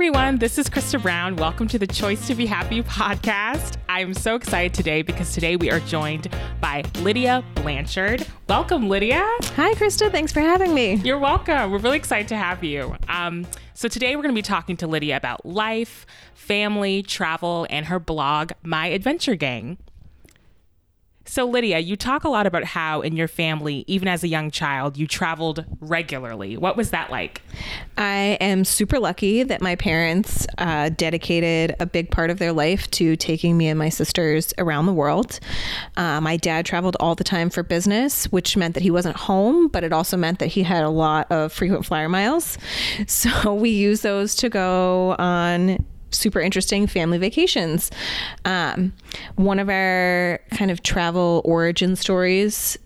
everyone. This is Krista Brown. Welcome to the Choice to Be Happy podcast. I'm so excited today because today we are joined by Lydia Blanchard. Welcome, Lydia. Hi, Krista. Thanks for having me. You're welcome. We're really excited to have you. Um, so, today we're going to be talking to Lydia about life, family, travel, and her blog, My Adventure Gang. So, Lydia, you talk a lot about how in your family, even as a young child, you traveled regularly. What was that like? I am super lucky that my parents uh, dedicated a big part of their life to taking me and my sisters around the world. Uh, my dad traveled all the time for business, which meant that he wasn't home, but it also meant that he had a lot of frequent flyer miles. So, we used those to go on super interesting family vacations. Um, one of our kind of travel origin stories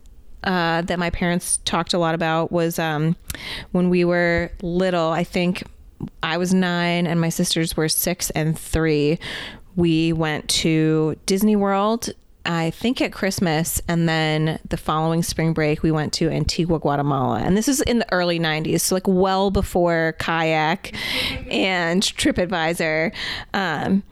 uh, that my parents talked a lot about was um, when we were little. I think I was nine and my sisters were six and three. We went to Disney World I think at Christmas, and then the following spring break, we went to Antigua, Guatemala. And this is in the early 90s, so like well before Kayak and TripAdvisor. Um,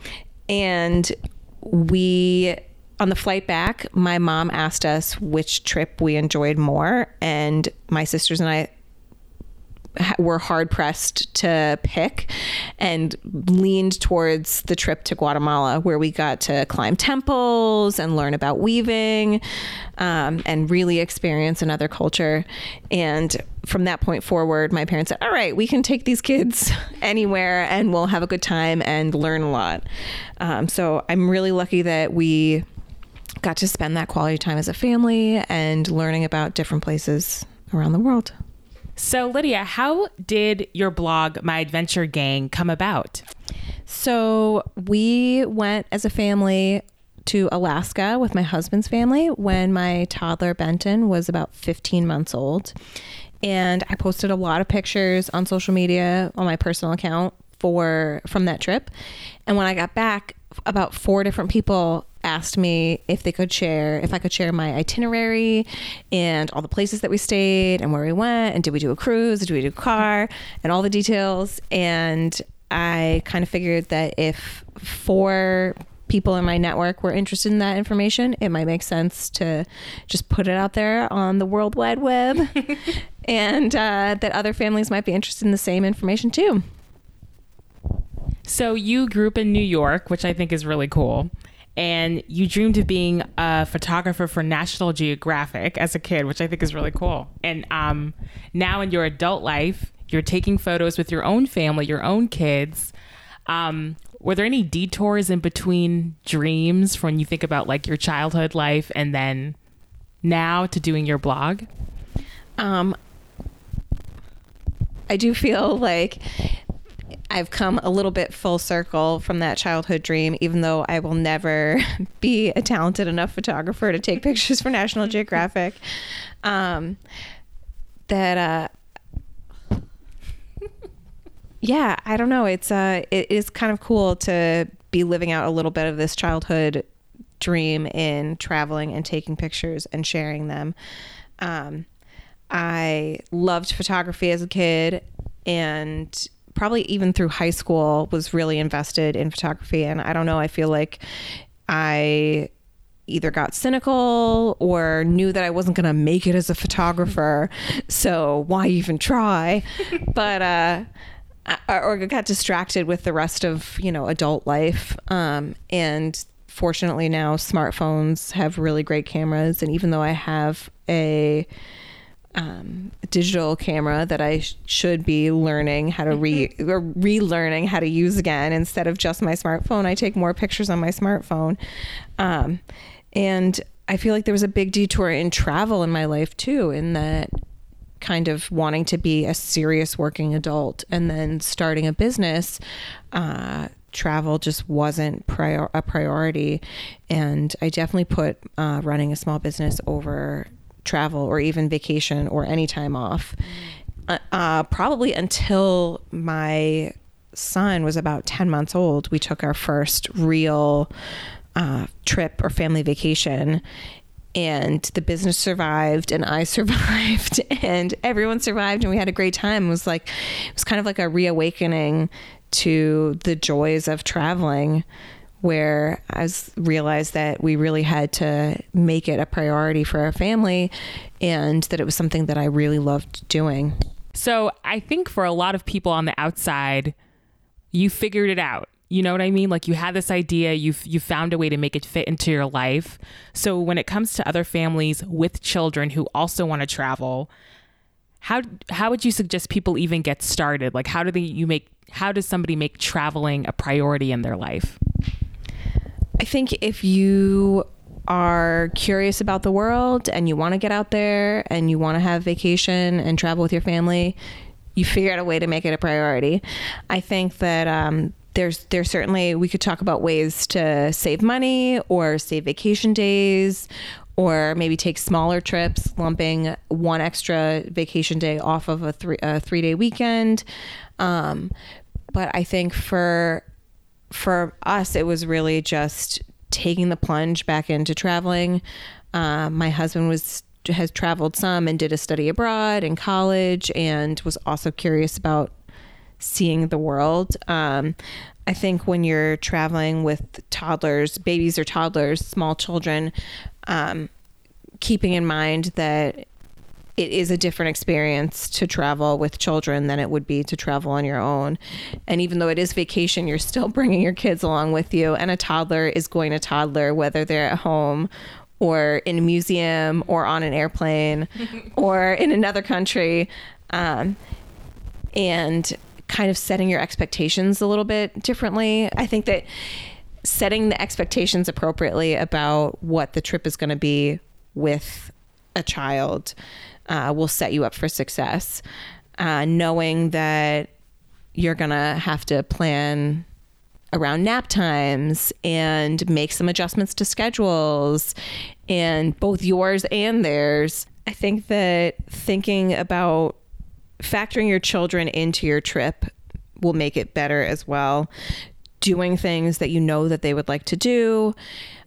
and we, on the flight back, my mom asked us which trip we enjoyed more. And my sisters and I were hard pressed to pick and leaned towards the trip to Guatemala, where we got to climb temples and learn about weaving um, and really experience another culture. And from that point forward, my parents said, All right, we can take these kids anywhere and we'll have a good time and learn a lot. Um, so I'm really lucky that we got to spend that quality time as a family and learning about different places around the world. So, Lydia, how did your blog, My Adventure Gang, come about? So, we went as a family to Alaska with my husband's family when my toddler Benton was about 15 months old. And I posted a lot of pictures on social media on my personal account for from that trip. And when I got back, about four different people asked me if they could share if I could share my itinerary and all the places that we stayed and where we went and did we do a cruise, did we do a car and all the details and I kind of figured that if four people in my network were interested in that information, it might make sense to just put it out there on the World Wide Web and uh, that other families might be interested in the same information too. So you grew up in New York, which I think is really cool. And you dreamed of being a photographer for National Geographic as a kid, which I think is really cool. And um, now in your adult life, you're taking photos with your own family, your own kids. Um, were there any detours in between dreams when you think about like your childhood life and then now to doing your blog? Um, I do feel like I've come a little bit full circle from that childhood dream, even though I will never be a talented enough photographer to take pictures for National Geographic. Um, that, uh, yeah, I don't know. It's uh, it is kind of cool to be living out a little bit of this childhood dream in traveling and taking pictures and sharing them. Um, I loved photography as a kid and probably even through high school was really invested in photography. And i don't know i feel like i either got cynical or knew that i wasn't going to make it as a photographer. So why even try? But uh or got distracted with the rest of you know adult life. Um, and fortunately now smartphones have really great cameras. And even though i have a um, digital camera that I sh- should be learning how to re mm-hmm. or relearning how to use again instead of just my smartphone. I take more pictures on my smartphone, um, and I feel like there was a big detour in travel in my life too. In that kind of wanting to be a serious working adult and then starting a business. Uh, travel just wasn't prior- a priority, and I definitely put uh, running a small business over travel or even vacation or any time off. Uh, uh, probably until my son was about 10 months old, we took our first real uh, trip or family vacation. And the business survived, and I survived, and everyone survived, and we had a great time. It was like, it was kind of like a reawakening to the joys of traveling where I was realized that we really had to make it a priority for our family and that it was something that I really loved doing. So I think for a lot of people on the outside, you figured it out. You know what I mean? Like you had this idea, you you found a way to make it fit into your life. So when it comes to other families with children who also want to travel, how how would you suggest people even get started? Like how do they you make how does somebody make traveling a priority in their life? I think if you are curious about the world and you want to get out there and you want to have vacation and travel with your family, you figure out a way to make it a priority. I think that um, there's there's certainly we could talk about ways to save money or save vacation days or maybe take smaller trips, lumping one extra vacation day off of a three a three day weekend. Um, but I think for for us, it was really just taking the plunge back into traveling. Uh, my husband was has traveled some and did a study abroad in college, and was also curious about seeing the world. Um, I think when you're traveling with toddlers, babies or toddlers, small children, um, keeping in mind that it is a different experience to travel with children than it would be to travel on your own. And even though it is vacation, you're still bringing your kids along with you. And a toddler is going to toddler, whether they're at home or in a museum or on an airplane or in another country. Um, and kind of setting your expectations a little bit differently. I think that setting the expectations appropriately about what the trip is going to be with a child uh, will set you up for success. Uh, knowing that you're going to have to plan around nap times and make some adjustments to schedules and both yours and theirs. I think that thinking about factoring your children into your trip will make it better as well. Doing things that you know that they would like to do,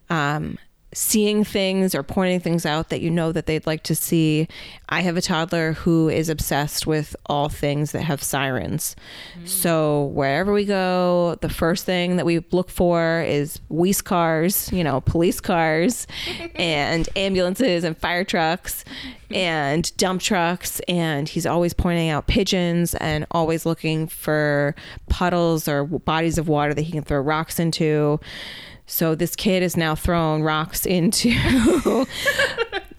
um, seeing things or pointing things out that you know that they'd like to see. I have a toddler who is obsessed with all things that have sirens. Mm. So wherever we go, the first thing that we look for is police cars, you know, police cars and ambulances and fire trucks and dump trucks and he's always pointing out pigeons and always looking for puddles or bodies of water that he can throw rocks into. So this kid is now throwing rocks into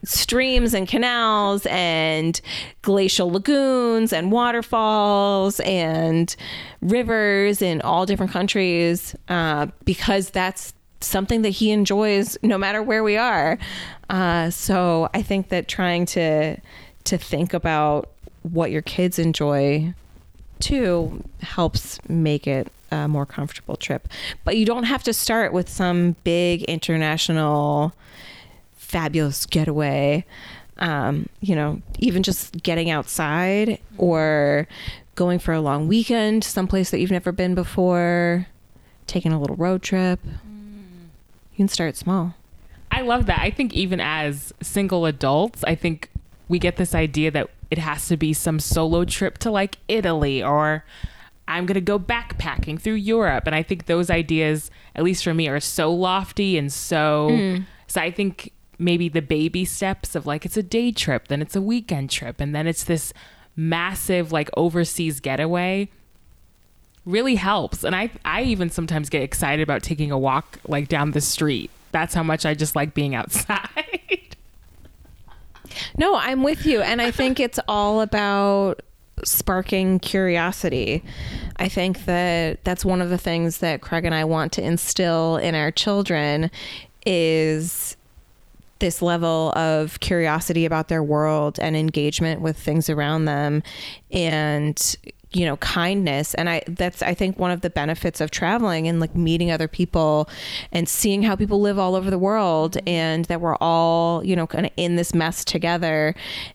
streams and canals and glacial lagoons and waterfalls and rivers in all different countries uh, because that's something that he enjoys no matter where we are. Uh, so I think that trying to to think about what your kids enjoy too helps make it a more comfortable trip. But you don't have to start with some big international fabulous getaway. Um, you know, even just getting outside or going for a long weekend someplace that you've never been before, taking a little road trip. You can start small. I love that. I think even as single adults, I think we get this idea that it has to be some solo trip to like Italy or I'm going to go backpacking through Europe. And I think those ideas, at least for me, are so lofty and so. Mm. So I think maybe the baby steps of like it's a day trip, then it's a weekend trip, and then it's this massive like overseas getaway really helps. And I I even sometimes get excited about taking a walk like down the street. That's how much I just like being outside. no, I'm with you. And I think it's all about sparking curiosity. I think that that's one of the things that Craig and I want to instill in our children is this level of curiosity about their world and engagement with things around them and you know kindness. And i that's i think one of the benefits of traveling and like meeting other people and seeing how people live all over the world and that we're all you know kind of in this mess together.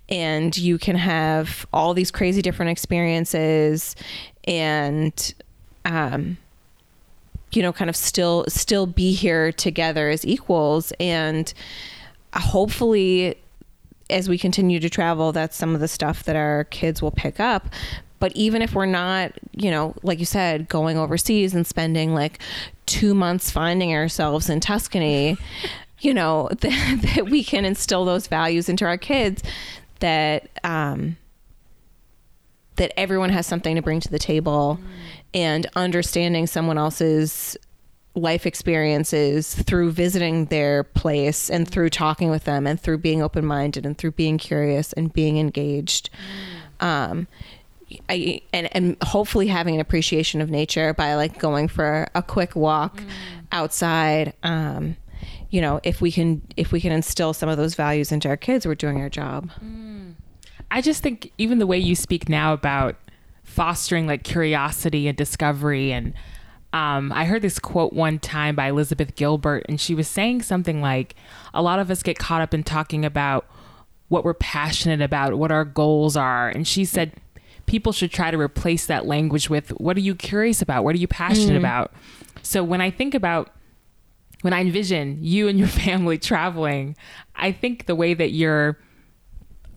And you can have all these crazy different experiences and um you know kind of still still be here together as equals. And hopefully as we continue to travel that's some of the stuff that our kids will pick up but even if we're not you know like you said going overseas and spending like two months finding ourselves in tuscany you know that, that we can instill those values into our kids that um that everyone has something to bring to the table and understanding someone else's life experiences through visiting their place and through talking with them and through being open minded and through being curious and being engaged. Um, I, and, and hopefully having an appreciation of nature by like going for a quick walk outside. Um, you know, if we can, if we can instill some of those values into our kids, we're doing our job. I just think even the way you speak now about fostering like curiosity and discovery and um, I heard this quote one time by Elizabeth Gilbert, and she was saying something like, A lot of us get caught up in talking about what we're passionate about, what our goals are. And she said, People should try to replace that language with, What are you curious about? What are you passionate mm-hmm. about? So when I think about, when I envision you and your family traveling, I think the way that you're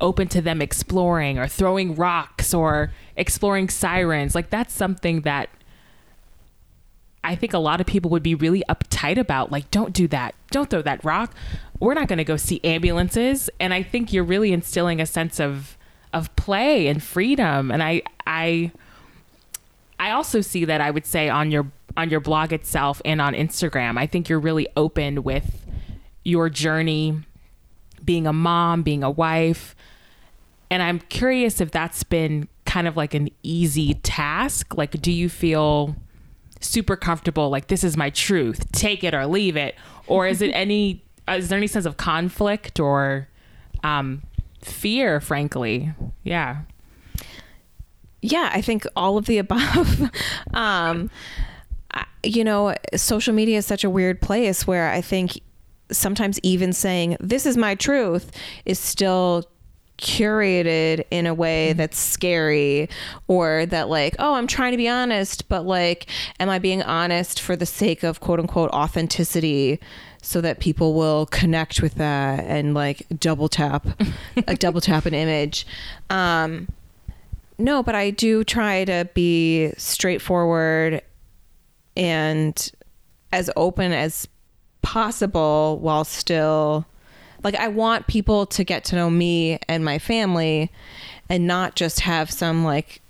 open to them exploring or throwing rocks or exploring sirens, like that's something that I think a lot of people would be really uptight about like don't do that. Don't throw that rock. We're not going to go see ambulances and I think you're really instilling a sense of of play and freedom and I I I also see that I would say on your on your blog itself and on Instagram. I think you're really open with your journey being a mom, being a wife. And I'm curious if that's been kind of like an easy task. Like do you feel super comfortable like this is my truth take it or leave it or is it any is there any sense of conflict or um fear frankly. Yeah. Yeah i think all of the above. Um I- you know social media is such a weird place where i think sometimes even saying this is my truth is still curated in a way that's scary or that like oh i'm trying to be honest but like am i being honest for the sake of quote unquote authenticity so that people will connect with that and like double tap a double tap an image um no but i do try to be straightforward and as open as possible while still like I want people to get to know me and my family and not just have some like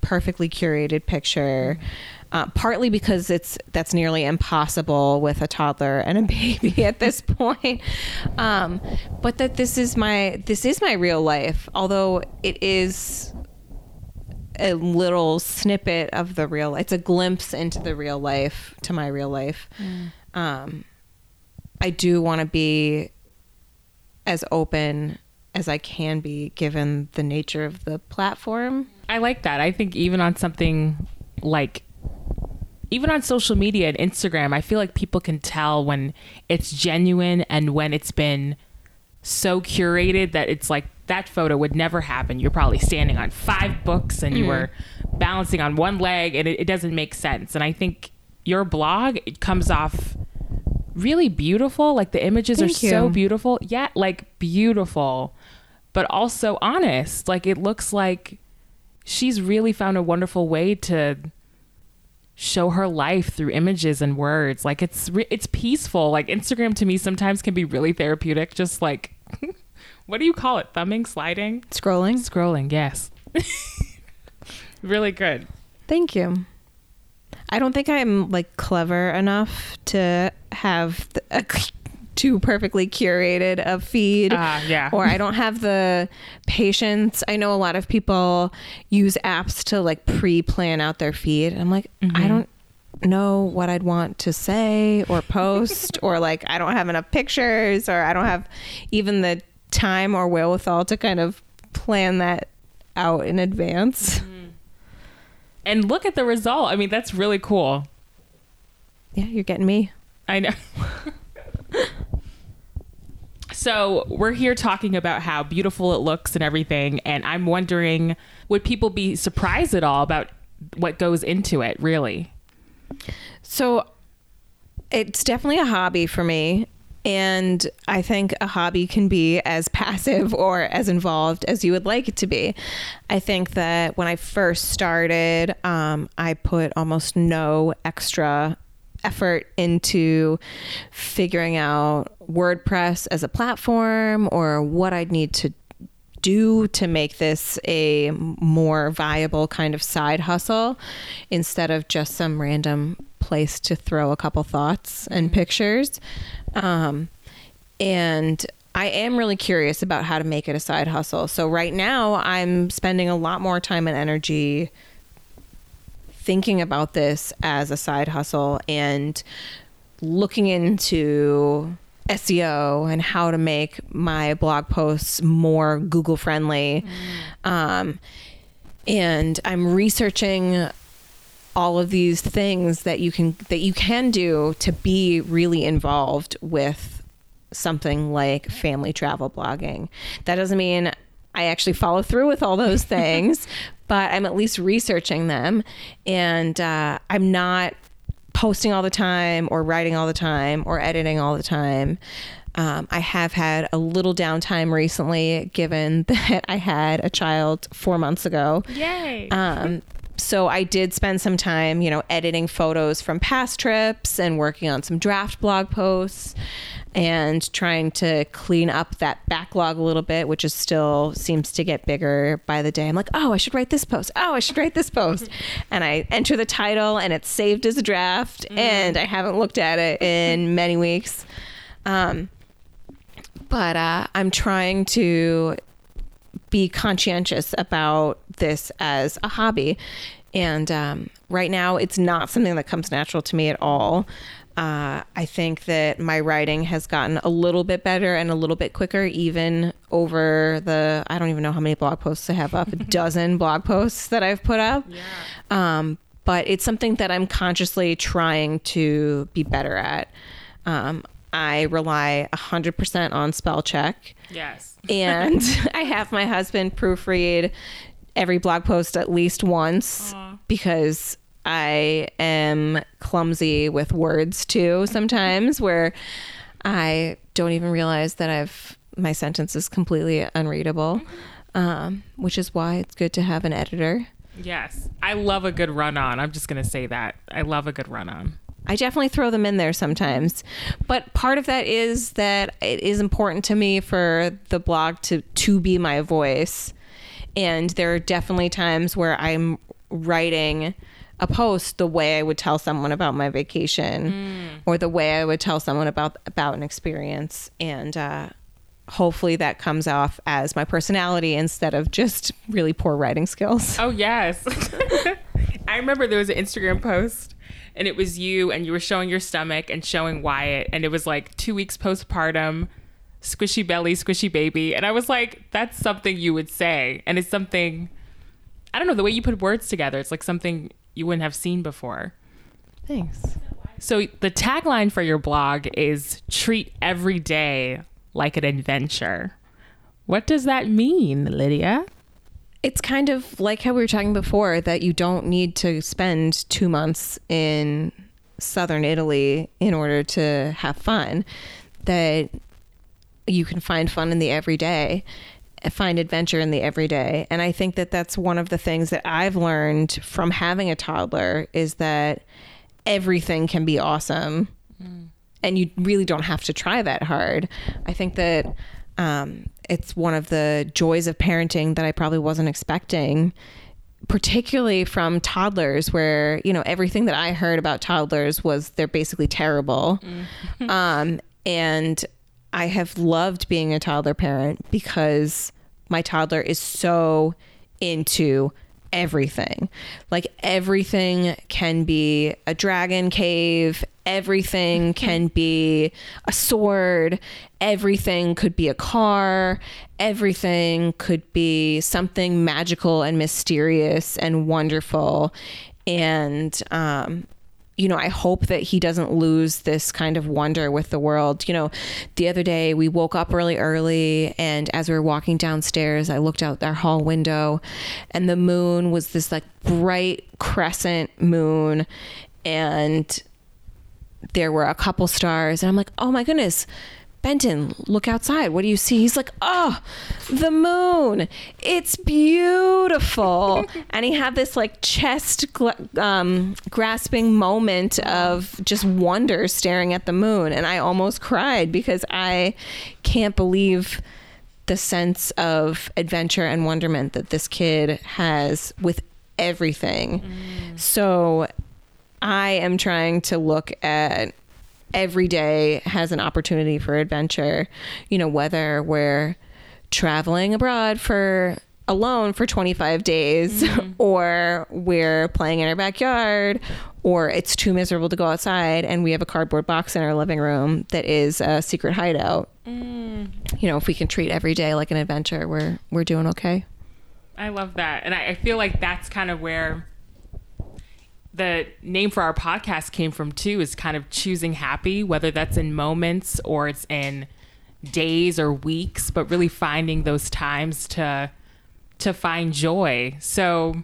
perfectly curated picture. Uh, partly because it's that's nearly impossible with a toddler and a baby at this point, um, but that this is my this is my real life. Although it is a little snippet of the real. It's a glimpse into the real life to my real life. Um, I do want to be as open as I can be given the nature of the platform. I like that. I think even on something like even on social media and Instagram, I feel like people can tell when it's genuine and when it's been so curated that it's like that photo would never happen. You're probably standing on five books and you mm. were balancing on one leg and it, it doesn't make sense. And I think your blog it comes off really beautiful. Like the images are Thank so beautiful. Yeah, like beautiful, but also honest. Like it looks like she's really found a wonderful way to show her life through images and words. Like it's it's peaceful. Like Instagram to me sometimes can be really therapeutic. Just like what do you call it? Thumbing, sliding, Scrolling. scrolling. Yes, really good. Thank you. I don't think I'm like clever enough to have a too perfectly curated a feed. Ah, yeah. Or I don't have the patience. I know a lot of people use apps to like pre-plan out their feed. I'm like, I don't know what I'd want to say or post or like I don't have enough pictures or I don't have even the time or wherewithal to kind of plan that out in advance. And look at the result. I mean, that's really cool. Yeah, you're getting me. I know. so we're here talking about how beautiful it looks and everything, and I'm wondering, would people be surprised at all about what goes into it? Really? So it's definitely a hobby for me. And I think a hobby can be as passive or as involved as you would like it to be. I think that when I first started, um, I put almost no extra effort into figuring out WordPress as a platform or what I'd need to do to make this a more viable kind of side hustle instead of just some random place to throw a couple thoughts and pictures. Um, and I am really curious about how to make it a side hustle. So right now, I'm spending a lot more time and energy thinking about this as a side hustle and looking into SEO and how to make my blog posts more Google friendly. Mm. Um, and I'm researching all of these things that you can that you can do to be really involved with something like family travel blogging. That doesn't mean I actually follow through with all those things, but I'm at least researching them. And uh, I'm not posting all the time or writing all the time or editing all the time. Um, I have had a little downtime recently, given that I had a child four months ago. Yay! Um, so I did spend some time, you know, editing photos from past trips and working on some draft blog posts and trying to clean up that backlog a little bit, which is still seems to get bigger by the day. I'm like, oh, I should write this post. Oh, I should write this post. and I enter the title and it's saved as a draft mm. and I haven't looked at it in many weeks. Um, but uh, I'm trying to be conscientious about this as a hobby. And um, right now, it's not something that comes natural to me at all. Uh, I think that my writing has gotten a little bit better and a little bit quicker, even over the I don't even know how many blog posts I have up, a dozen blog posts that I've put up. Yeah. Um, but it's something that I'm consciously trying to be better at. Um, I rely 100% on spell check. Yes. and I have my husband proofread every blog post at least once Aww. because I am clumsy with words too sometimes where I don't even realize that I've my sentence is completely unreadable. Um, which is why it's good to have an editor. Yes. I love a good run on. I'm just going to say that. I love a good run on. I definitely throw them in there sometimes. But part of that is that it is important to me for the blog to to be my voice. And there are definitely times where I'm writing a post the way I would tell someone about my vacation mm. or the way I would tell someone about about an experience and uh, hopefully that comes off as my personality instead of just really poor writing skills. Oh yes. I remember there was an Instagram post and it was you and you were showing your stomach and showing Wyatt and it was like 2 weeks postpartum squishy belly squishy baby and I was like that's something you would say and it's something I don't know the way you put words together it's like something you wouldn't have seen before. Thanks. So the tagline for your blog is treat every day like an adventure. What does that mean, Lydia? It's kind of like how we were talking before that you don't need to spend 2 months in southern Italy in order to have fun. That you can find fun in the everyday find adventure in the everyday. And I think that that's one of the things that I've learned from having a toddler is that everything can be awesome. Mm. And you really don't have to try that hard. I think that um, it's one of the joys of parenting that I probably wasn't expecting particularly from toddlers where you know everything that i heard about toddlers was they're basically terrible mm. um, and I have loved being a toddler parent because my toddler is so into everything. Like everything can be a dragon cave, everything can be a sword, everything could be a car, everything could be something magical and mysterious and wonderful. And um, you know, I hope that he doesn't lose this kind of wonder with the world. You know, the other day we woke up really early, and as we were walking downstairs, I looked out our hall window, and the moon was this like bright crescent moon, and there were a couple stars, and I'm like, oh my goodness Benton, look outside. What do you see? He's like, oh, the moon. It's beautiful. and he had this like chest um, grasping moment of just wonder staring at the moon. And I almost cried because I can't believe the sense of adventure and wonderment that this kid has with everything. Mm. So I am trying to look at every day has an opportunity for adventure, you know, whether we're traveling abroad for alone for 25 days mm-hmm. or we're playing in our backyard or it's too miserable to go outside and we have a cardboard box in our living room that is a secret hideout. Mm. You know, if we can treat every day like an adventure, we're we're doing okay. I love that. And I, I feel like that's kind of where the name for our podcast came from too is kind of choosing happy whether that's in moments or it's in days or weeks but really finding those times to to find joy. So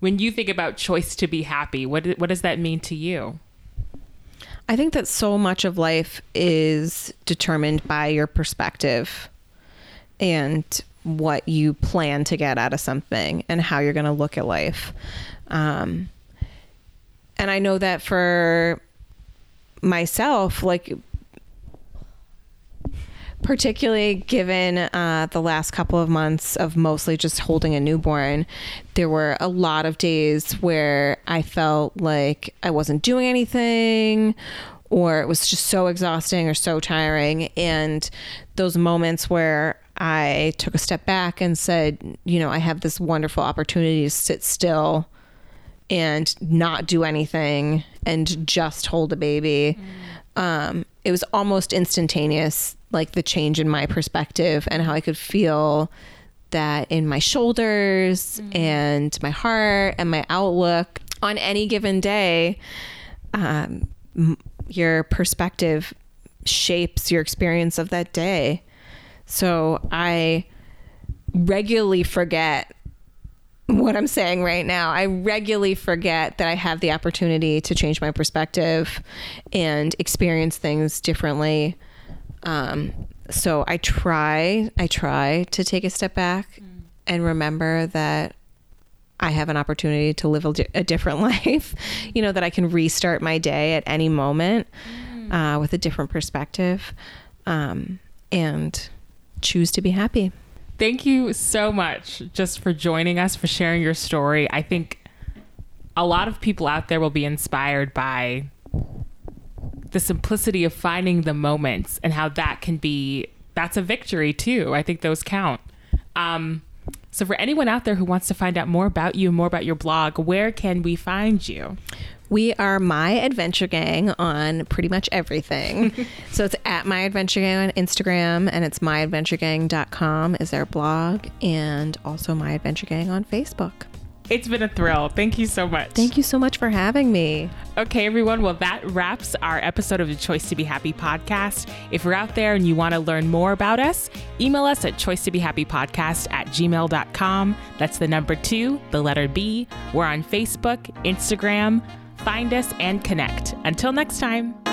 when you think about choice to be happy what what does that mean to you? I think that so much of life is determined by your perspective and what you plan to get out of something and how you're going to look at life. Um, and I know that for myself, like particularly given uh, the last couple of months of mostly just holding a newborn, there were a lot of days where I felt like I wasn't doing anything or it was just so exhausting or so tiring. And those moments where I took a step back and said, you know, I have this wonderful opportunity to sit still and not do anything and just hold a baby. Mm. Um, it was almost instantaneous, like the change in my perspective and how I could feel that in my shoulders mm. and my heart and my outlook on any given day. Um, your perspective shapes your experience of that day. So I regularly forget what I'm saying right now. I regularly forget that I have the opportunity to change my perspective and experience things differently. Um, so I try, I try to take a step back mm. and remember that I have an opportunity to live a, di- a, different life. You know that I can restart my day at any moment mm. uh, with a different perspective, um, and choose to be happy thank you so much just for joining us, for sharing your story. I think a lot of people out there will be inspired by the simplicity of finding the moments and how that can be that's a victory too. I think those count. Um, so for anyone out there who wants to find out more about you, more about your blog, where can we find you? We are My Adventure Gang on pretty much everything. so it's at My Adventure Gang on Instagram and it's myadventuregang.com is our blog and also My Adventure Gang on Facebook. It's been a thrill. Thank you so much. Thank you so much for having me. Okay, everyone. Well, that wraps our episode of the Choice to Be Happy podcast. If you're out there and you want to learn more about us, email us at choice to be happy podcast at gmail.com. That's the number two, the letter B. We're on Facebook, Instagram, find us, and connect. Until next time.